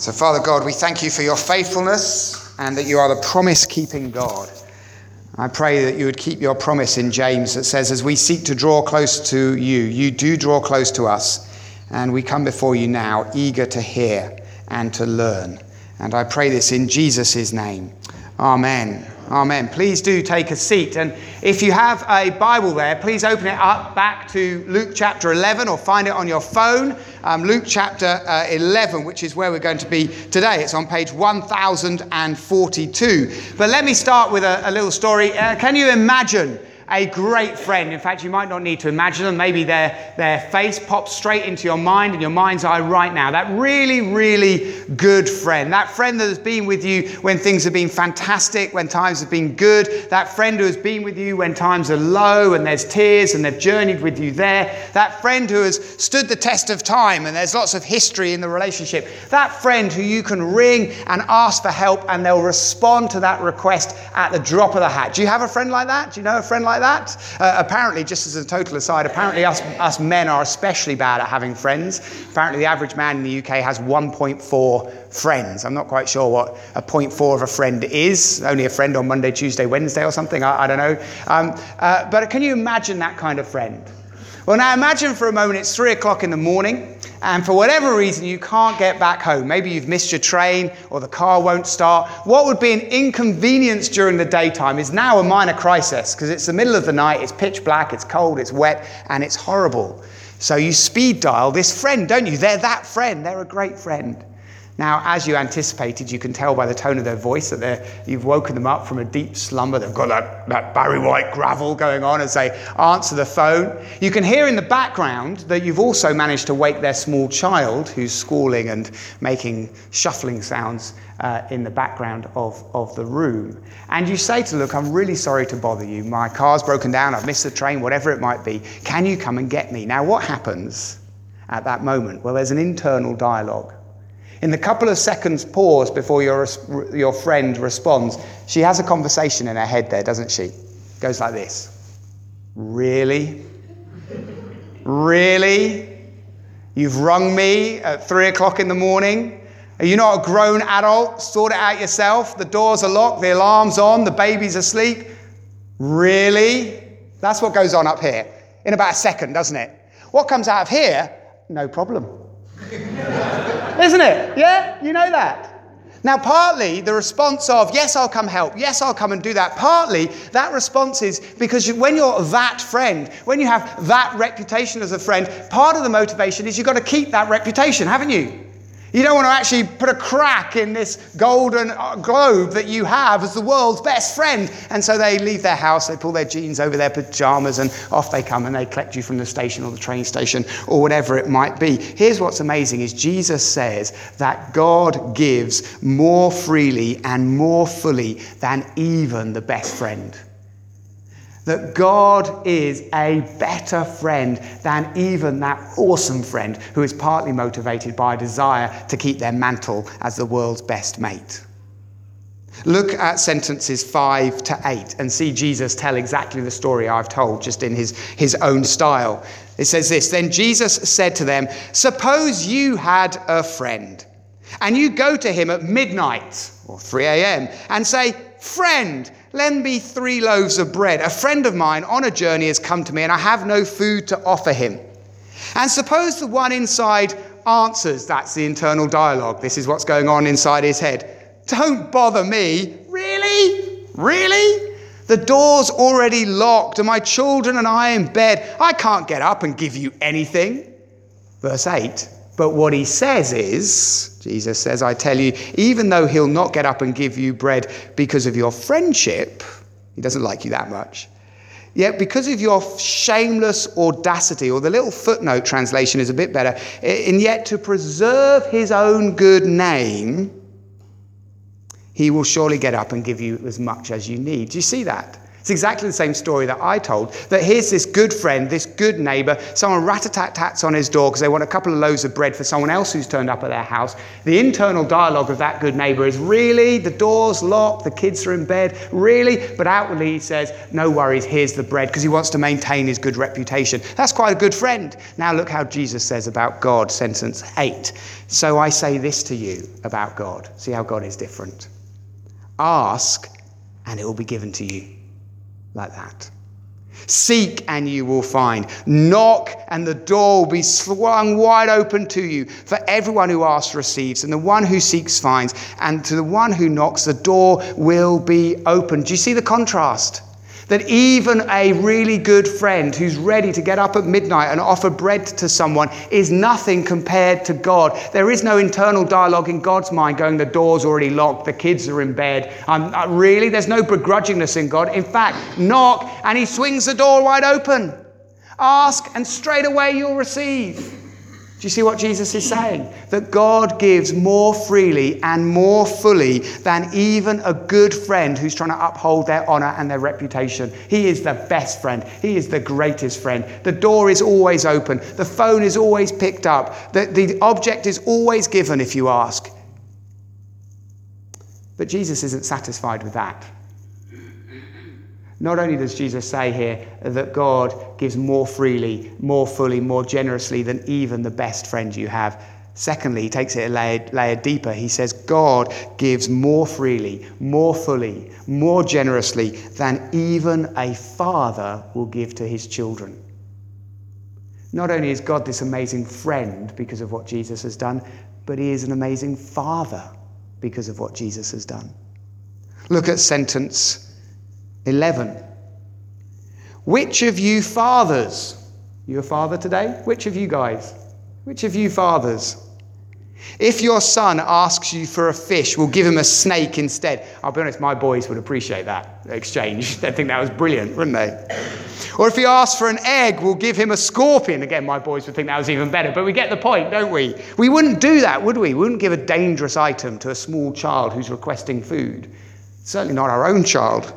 So, Father God, we thank you for your faithfulness and that you are the promise keeping God. I pray that you would keep your promise in James that says, as we seek to draw close to you, you do draw close to us. And we come before you now, eager to hear and to learn. And I pray this in Jesus' name. Amen. Amen. Please do take a seat. And if you have a Bible there, please open it up back to Luke chapter 11 or find it on your phone. Um, Luke chapter uh, 11, which is where we're going to be today. It's on page 1042. But let me start with a, a little story. Uh, can you imagine? A great friend. In fact, you might not need to imagine them. Maybe their, their face pops straight into your mind and your mind's eye right now. That really, really good friend. That friend that has been with you when things have been fantastic, when times have been good. That friend who has been with you when times are low and there's tears and they've journeyed with you there. That friend who has stood the test of time and there's lots of history in the relationship. That friend who you can ring and ask for help and they'll respond to that request at the drop of the hat. Do you have a friend like that? Do you know a friend like like that. Uh, apparently, just as a total aside, apparently us, us men are especially bad at having friends. Apparently, the average man in the UK has 1.4 friends. I'm not quite sure what a 0.4 of a friend is. Only a friend on Monday, Tuesday, Wednesday, or something. I, I don't know. Um, uh, but can you imagine that kind of friend? Well, now imagine for a moment it's three o'clock in the morning, and for whatever reason you can't get back home. Maybe you've missed your train or the car won't start. What would be an inconvenience during the daytime is now a minor crisis because it's the middle of the night, it's pitch black, it's cold, it's wet, and it's horrible. So you speed dial this friend, don't you? They're that friend, they're a great friend. Now, as you anticipated, you can tell by the tone of their voice that you've woken them up from a deep slumber. They've got that, that Barry White gravel going on as they answer the phone. You can hear in the background that you've also managed to wake their small child who's squalling and making shuffling sounds uh, in the background of, of the room. And you say to them, Look, I'm really sorry to bother you. My car's broken down, I've missed the train, whatever it might be. Can you come and get me? Now, what happens at that moment? Well, there's an internal dialogue. In the couple of seconds pause before your, your friend responds, she has a conversation in her head there, doesn't she? Goes like this Really? Really? You've rung me at three o'clock in the morning? Are you not a grown adult? Sort it out yourself. The doors are locked, the alarm's on, the baby's asleep. Really? That's what goes on up here in about a second, doesn't it? What comes out of here? No problem. Isn't it? Yeah? You know that. Now, partly the response of, yes, I'll come help, yes, I'll come and do that, partly that response is because when you're that friend, when you have that reputation as a friend, part of the motivation is you've got to keep that reputation, haven't you? You don't want to actually put a crack in this golden uh, globe that you have as the world's best friend. And so they leave their house, they pull their jeans over their pajamas, and off they come and they collect you from the station or the train station or whatever it might be. Here's what's amazing is Jesus says that God gives more freely and more fully than even the best friend that God is a better friend than even that awesome friend who is partly motivated by a desire to keep their mantle as the world's best mate. Look at sentences 5 to 8 and see Jesus tell exactly the story I've told, just in his, his own style. It says this Then Jesus said to them, Suppose you had a friend, and you go to him at midnight or 3 a.m. and say, Friend, lend me three loaves of bread. A friend of mine on a journey has come to me, and I have no food to offer him. And suppose the one inside answers, that's the internal dialogue. This is what's going on inside his head. Don't bother me. Really? Really? The door's already locked, and my children and I in bed. I can't get up and give you anything. Verse 8 but what he says is, Jesus says, I tell you, even though he'll not get up and give you bread because of your friendship, he doesn't like you that much. Yet, because of your shameless audacity, or the little footnote translation is a bit better, and yet to preserve his own good name, he will surely get up and give you as much as you need. Do you see that? It's exactly the same story that I told. That here's this good friend, this good neighbor, someone rat a tat tats on his door because they want a couple of loaves of bread for someone else who's turned up at their house. The internal dialogue of that good neighbor is really, the door's locked, the kids are in bed, really? But outwardly he says, no worries, here's the bread because he wants to maintain his good reputation. That's quite a good friend. Now look how Jesus says about God, sentence 8. So I say this to you about God. See how God is different. Ask and it will be given to you like that. Seek and you will find. Knock and the door will be swung wide open to you. For everyone who asks receives, and the one who seeks finds, and to the one who knocks, the door will be opened. Do you see the contrast? That even a really good friend who's ready to get up at midnight and offer bread to someone is nothing compared to God. There is no internal dialogue in God's mind going, the door's already locked, the kids are in bed. Um, uh, really, there's no begrudgingness in God. In fact, knock and he swings the door wide open. Ask and straight away you'll receive. Do you see what Jesus is saying? That God gives more freely and more fully than even a good friend who's trying to uphold their honor and their reputation. He is the best friend. He is the greatest friend. The door is always open. The phone is always picked up. The, the object is always given if you ask. But Jesus isn't satisfied with that. Not only does Jesus say here that God gives more freely, more fully, more generously than even the best friend you have. Secondly, he takes it a layer, layer, deeper. He says, God gives more freely, more fully, more generously than even a father will give to his children. Not only is God this amazing friend because of what Jesus has done, but he is an amazing father because of what Jesus has done. Look at sentence 11. Which of you fathers, you a father today? Which of you guys? Which of you fathers? If your son asks you for a fish, we'll give him a snake instead. I'll be honest, my boys would appreciate that exchange. They'd think that was brilliant, wouldn't they? Or if he asks for an egg, we'll give him a scorpion. Again, my boys would think that was even better, but we get the point, don't we? We wouldn't do that, would we? We wouldn't give a dangerous item to a small child who's requesting food. Certainly not our own child.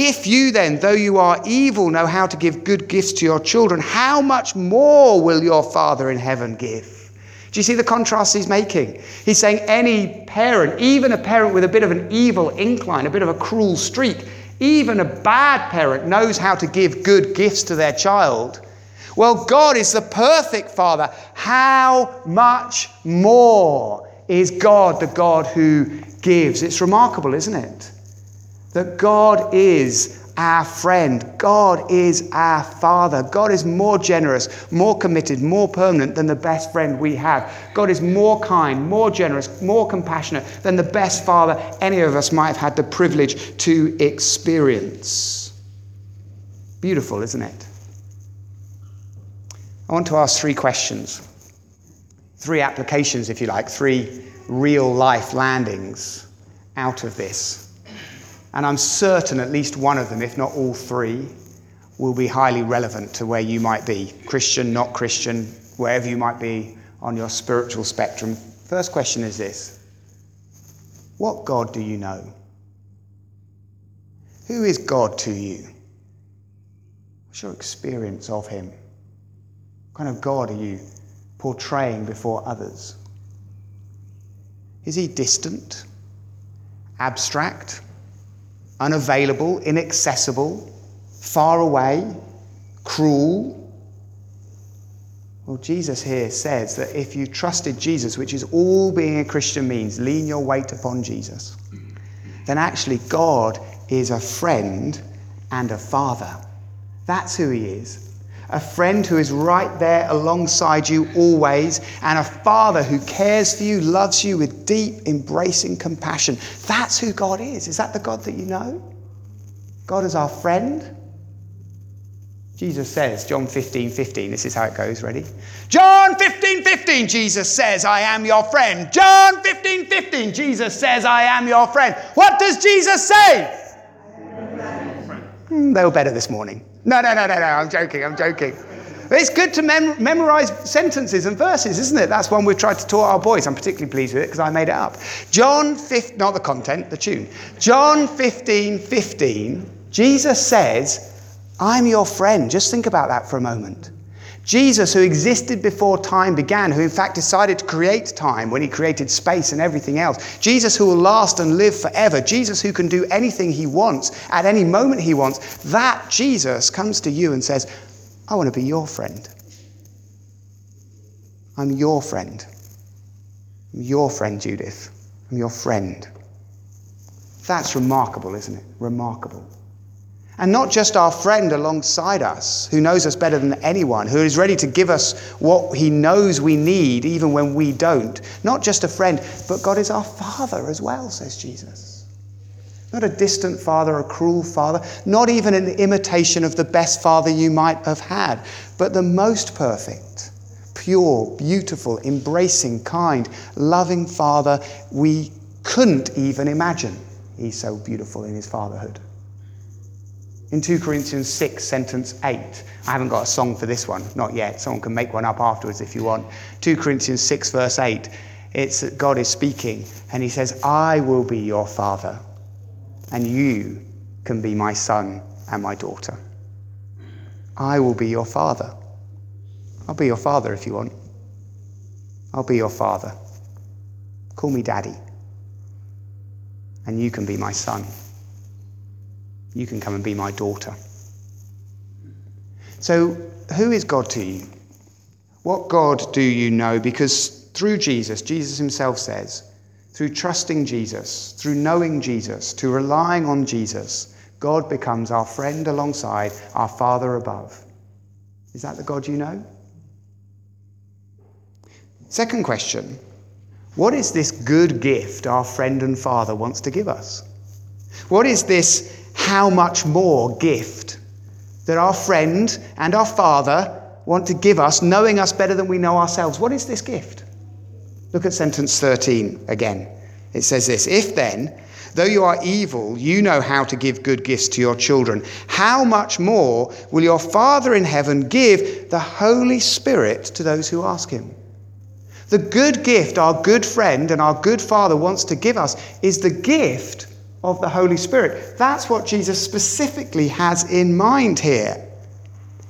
If you then, though you are evil, know how to give good gifts to your children, how much more will your Father in heaven give? Do you see the contrast he's making? He's saying any parent, even a parent with a bit of an evil incline, a bit of a cruel streak, even a bad parent knows how to give good gifts to their child. Well, God is the perfect Father. How much more is God the God who gives? It's remarkable, isn't it? That God is our friend. God is our Father. God is more generous, more committed, more permanent than the best friend we have. God is more kind, more generous, more compassionate than the best Father any of us might have had the privilege to experience. Beautiful, isn't it? I want to ask three questions, three applications, if you like, three real life landings out of this. And I'm certain at least one of them, if not all three, will be highly relevant to where you might be Christian, not Christian, wherever you might be on your spiritual spectrum. First question is this What God do you know? Who is God to you? What's your experience of Him? What kind of God are you portraying before others? Is He distant, abstract? Unavailable, inaccessible, far away, cruel. Well, Jesus here says that if you trusted Jesus, which is all being a Christian means, lean your weight upon Jesus, then actually God is a friend and a father. That's who he is a friend who is right there alongside you always, and a father who cares for you, loves you with deep, embracing compassion. That's who God is. Is that the God that you know? God is our friend. Jesus says, John 15, 15, this is how it goes, ready? John 15, 15, Jesus says, I am your friend. John 15, 15, Jesus says, I am your friend. What does Jesus say? Mm, they were better this morning. No, no, no, no, no. I'm joking. I'm joking. It's good to mem- memorize sentences and verses, isn't it? That's one we've tried to taught our boys. I'm particularly pleased with it because I made it up. John 15, not the content, the tune. John 15, 15 Jesus says, I'm your friend. Just think about that for a moment. Jesus, who existed before time began, who in fact decided to create time when he created space and everything else. Jesus, who will last and live forever. Jesus, who can do anything he wants at any moment he wants. That Jesus comes to you and says, I want to be your friend. I'm your friend. I'm your friend, Judith. I'm your friend. That's remarkable, isn't it? Remarkable. And not just our friend alongside us, who knows us better than anyone, who is ready to give us what he knows we need, even when we don't. Not just a friend, but God is our Father as well, says Jesus. Not a distant father, a cruel father, not even an imitation of the best father you might have had, but the most perfect, pure, beautiful, embracing, kind, loving father we couldn't even imagine. He's so beautiful in his fatherhood. In 2 Corinthians 6, sentence 8, I haven't got a song for this one, not yet. Someone can make one up afterwards if you want. 2 Corinthians 6, verse 8, it's that God is speaking, and he says, I will be your father, and you can be my son and my daughter. I will be your father. I'll be your father if you want. I'll be your father. Call me daddy. And you can be my son you can come and be my daughter. So, who is God to you? What God do you know? Because through Jesus, Jesus himself says, through trusting Jesus, through knowing Jesus, to relying on Jesus, God becomes our friend alongside our Father above. Is that the God you know? Second question What is this good gift our friend and Father wants to give us? What is this how much more gift that our friend and our Father want to give us, knowing us better than we know ourselves. What is this gift? Look at sentence 13 again. It says this If then, though you are evil, you know how to give good gifts to your children, how much more will your Father in heaven give the Holy Spirit to those who ask him? The good gift our good friend and our good Father wants to give us is the gift of the Holy Spirit. That's what Jesus specifically has in mind here.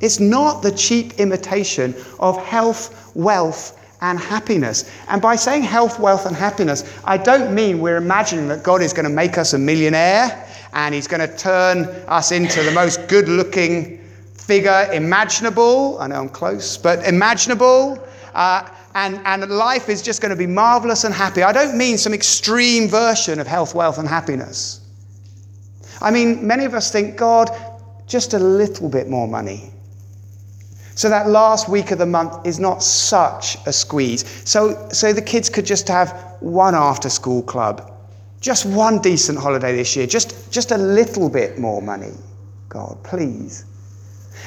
It's not the cheap imitation of health, wealth, and happiness. And by saying health, wealth, and happiness, I don't mean we're imagining that God is going to make us a millionaire and he's going to turn us into the most good looking figure imaginable. I know I'm close, but imaginable. Uh, and, and life is just going to be marvelous and happy. I don't mean some extreme version of health, wealth, and happiness. I mean, many of us think, God, just a little bit more money. So that last week of the month is not such a squeeze. So, so the kids could just have one after school club, just one decent holiday this year, just, just a little bit more money. God, please.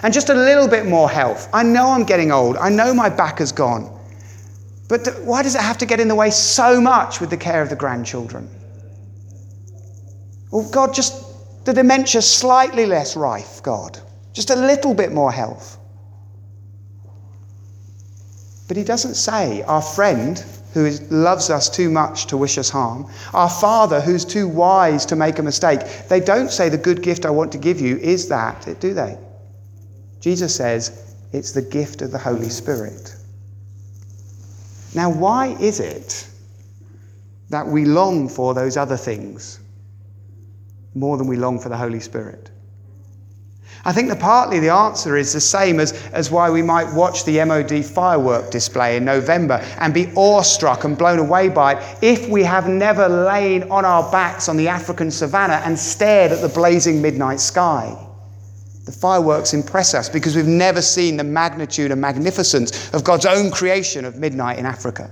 And just a little bit more health. I know I'm getting old. I know my back has gone. But why does it have to get in the way so much with the care of the grandchildren? Well, God, just the dementia slightly less rife, God. Just a little bit more health. But he doesn't say our friend who is, loves us too much to wish us harm, our father who's too wise to make a mistake. They don't say the good gift I want to give you is that, do they? Jesus says it's the gift of the Holy Spirit. Now, why is it that we long for those other things more than we long for the Holy Spirit? I think that partly the answer is the same as, as why we might watch the MOD firework display in November and be awestruck and blown away by it if we have never lain on our backs on the African savannah and stared at the blazing midnight sky. The fireworks impress us because we've never seen the magnitude and magnificence of God's own creation of midnight in Africa.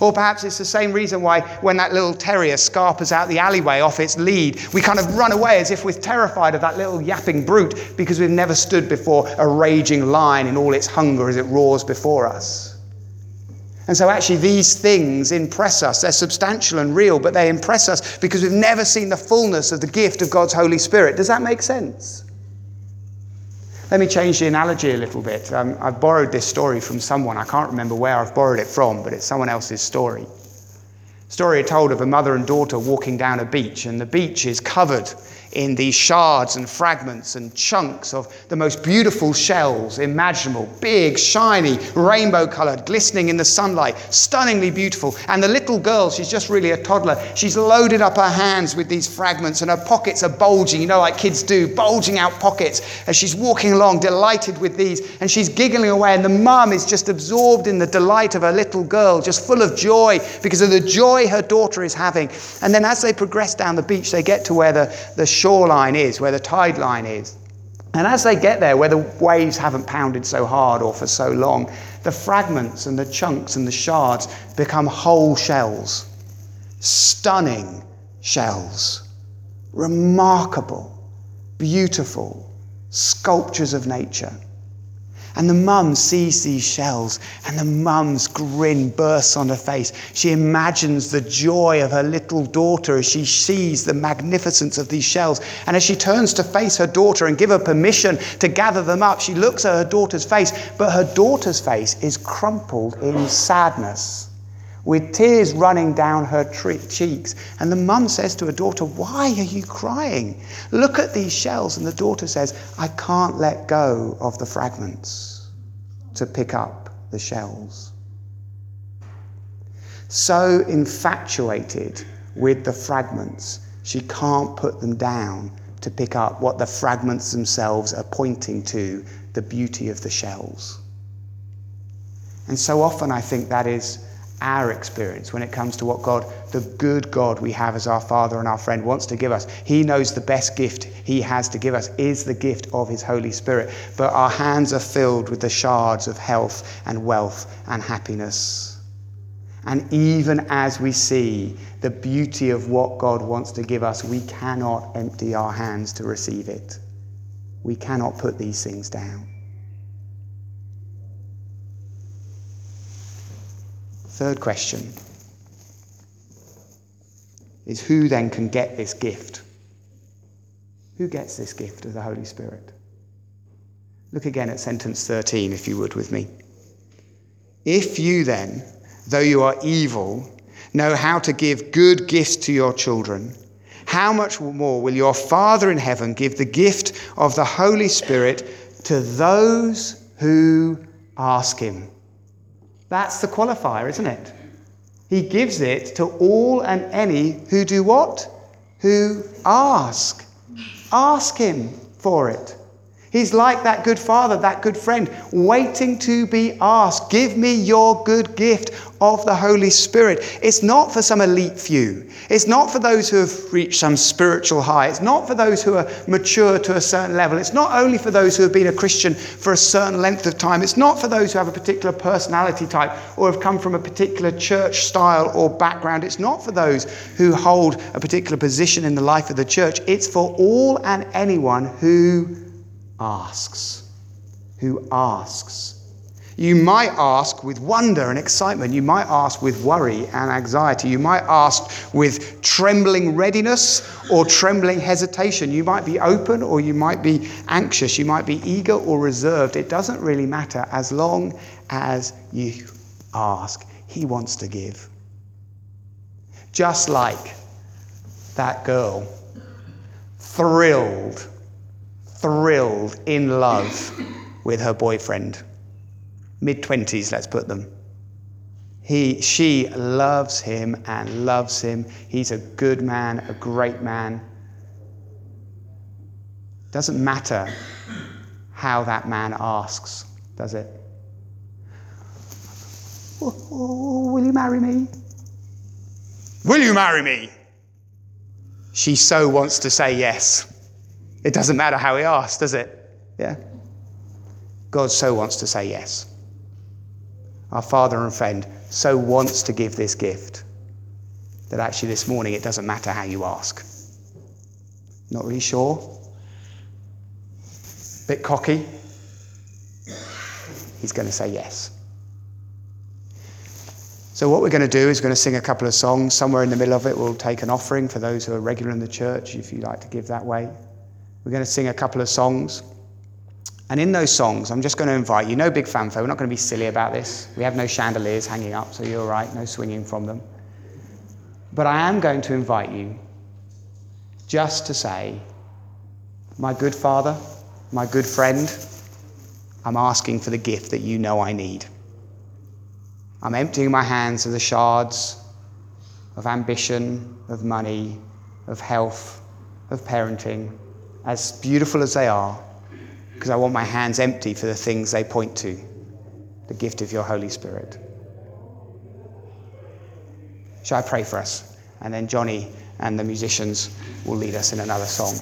Or perhaps it's the same reason why, when that little terrier scarpers out the alleyway off its lead, we kind of run away as if we're terrified of that little yapping brute because we've never stood before a raging lion in all its hunger as it roars before us. And so, actually, these things impress us. They're substantial and real, but they impress us because we've never seen the fullness of the gift of God's Holy Spirit. Does that make sense? Let me change the analogy a little bit. Um, I've borrowed this story from someone. I can't remember where I've borrowed it from, but it's someone else's story. Story told of a mother and daughter walking down a beach, and the beach is covered in these shards and fragments and chunks of the most beautiful shells imaginable big, shiny, rainbow colored, glistening in the sunlight, stunningly beautiful. And the little girl, she's just really a toddler, she's loaded up her hands with these fragments and her pockets are bulging, you know, like kids do, bulging out pockets as she's walking along, delighted with these. And she's giggling away, and the mum is just absorbed in the delight of her little girl, just full of joy because of the joy her daughter is having. And then as they progress down the beach, they get to where the, the shoreline is, where the tide line is. And as they get there, where the waves haven't pounded so hard or for so long, the fragments and the chunks and the shards become whole shells. Stunning shells. Remarkable, beautiful sculptures of nature. And the mum sees these shells, and the mum's grin bursts on her face. She imagines the joy of her little daughter as she sees the magnificence of these shells. And as she turns to face her daughter and give her permission to gather them up, she looks at her daughter's face, but her daughter's face is crumpled in sadness with tears running down her tre- cheeks. And the mum says to her daughter, Why are you crying? Look at these shells. And the daughter says, I can't let go of the fragments to pick up the shells. So infatuated with the fragments, she can't put them down to pick up what the fragments themselves are pointing to the beauty of the shells. And so often I think that is our experience when it comes to what God, the good God we have as our Father and our friend, wants to give us. He knows the best gift He has to give us is the gift of His Holy Spirit. But our hands are filled with the shards of health and wealth and happiness. And even as we see the beauty of what God wants to give us, we cannot empty our hands to receive it. We cannot put these things down. Third question is who then can get this gift? Who gets this gift of the Holy Spirit? Look again at sentence 13, if you would, with me. If you then, though you are evil, know how to give good gifts to your children, how much more will your Father in heaven give the gift of the Holy Spirit to those who ask him? That's the qualifier, isn't it? He gives it to all and any who do what? Who ask. Ask Him for it. He's like that good father, that good friend, waiting to be asked. Give me your good gift of the Holy Spirit. It's not for some elite few. It's not for those who have reached some spiritual high. It's not for those who are mature to a certain level. It's not only for those who have been a Christian for a certain length of time. It's not for those who have a particular personality type or have come from a particular church style or background. It's not for those who hold a particular position in the life of the church. It's for all and anyone who asks. Who asks. You might ask with wonder and excitement. You might ask with worry and anxiety. You might ask with trembling readiness or trembling hesitation. You might be open or you might be anxious. You might be eager or reserved. It doesn't really matter as long as you ask. He wants to give. Just like that girl, thrilled thrilled, in love with her boyfriend. Mid 20s, let's put them. He, she loves him and loves him. He's a good man, a great man. Doesn't matter how that man asks, does it? Oh, oh, will you marry me? Will you marry me? She so wants to say yes. It doesn't matter how he asks, does it? Yeah? God so wants to say yes. Our Father and friend so wants to give this gift that actually this morning it doesn't matter how you ask. Not really sure? Bit cocky? He's going to say yes. So, what we're going to do is we're going to sing a couple of songs. Somewhere in the middle of it, we'll take an offering for those who are regular in the church, if you like to give that way. We're going to sing a couple of songs. And in those songs, I'm just going to invite you, no big fanfare, we're not going to be silly about this. We have no chandeliers hanging up, so you're all right, no swinging from them. But I am going to invite you just to say My good Father, my good friend, I'm asking for the gift that you know I need. I'm emptying my hands of the shards of ambition, of money, of health, of parenting, as beautiful as they are, because I want my hands empty for the things they point to the gift of your Holy Spirit. Shall I pray for us? And then Johnny and the musicians will lead us in another song.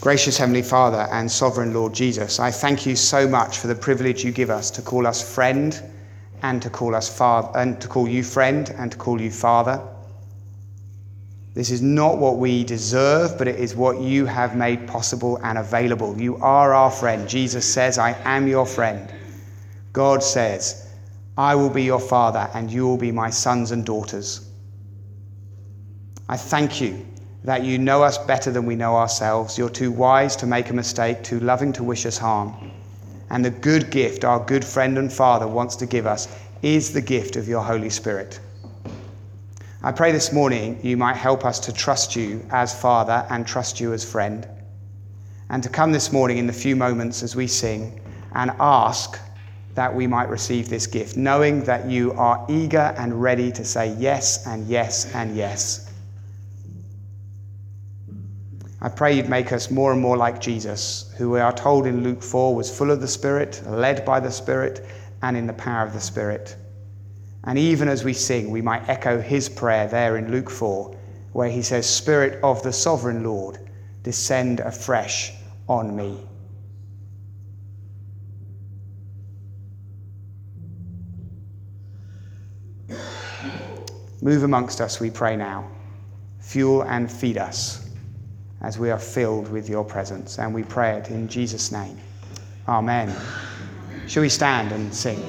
Gracious Heavenly Father and Sovereign Lord Jesus, I thank you so much for the privilege you give us to call us friend and to call us father and to call you friend and to call you father. This is not what we deserve, but it is what you have made possible and available. You are our friend. Jesus says, I am your friend. God says, I will be your father and you will be my sons and daughters. I thank you that you know us better than we know ourselves. You're too wise to make a mistake, too loving to wish us harm. And the good gift our good friend and Father wants to give us is the gift of your Holy Spirit. I pray this morning you might help us to trust you as Father and trust you as friend. And to come this morning in the few moments as we sing and ask that we might receive this gift, knowing that you are eager and ready to say yes and yes and yes I pray you'd make us more and more like Jesus, who we are told in Luke 4 was full of the Spirit, led by the Spirit, and in the power of the Spirit. And even as we sing, we might echo his prayer there in Luke 4, where he says, Spirit of the sovereign Lord, descend afresh on me. Move amongst us, we pray now. Fuel and feed us as we are filled with your presence. And we pray it in Jesus' name. Amen. Shall we stand and sing?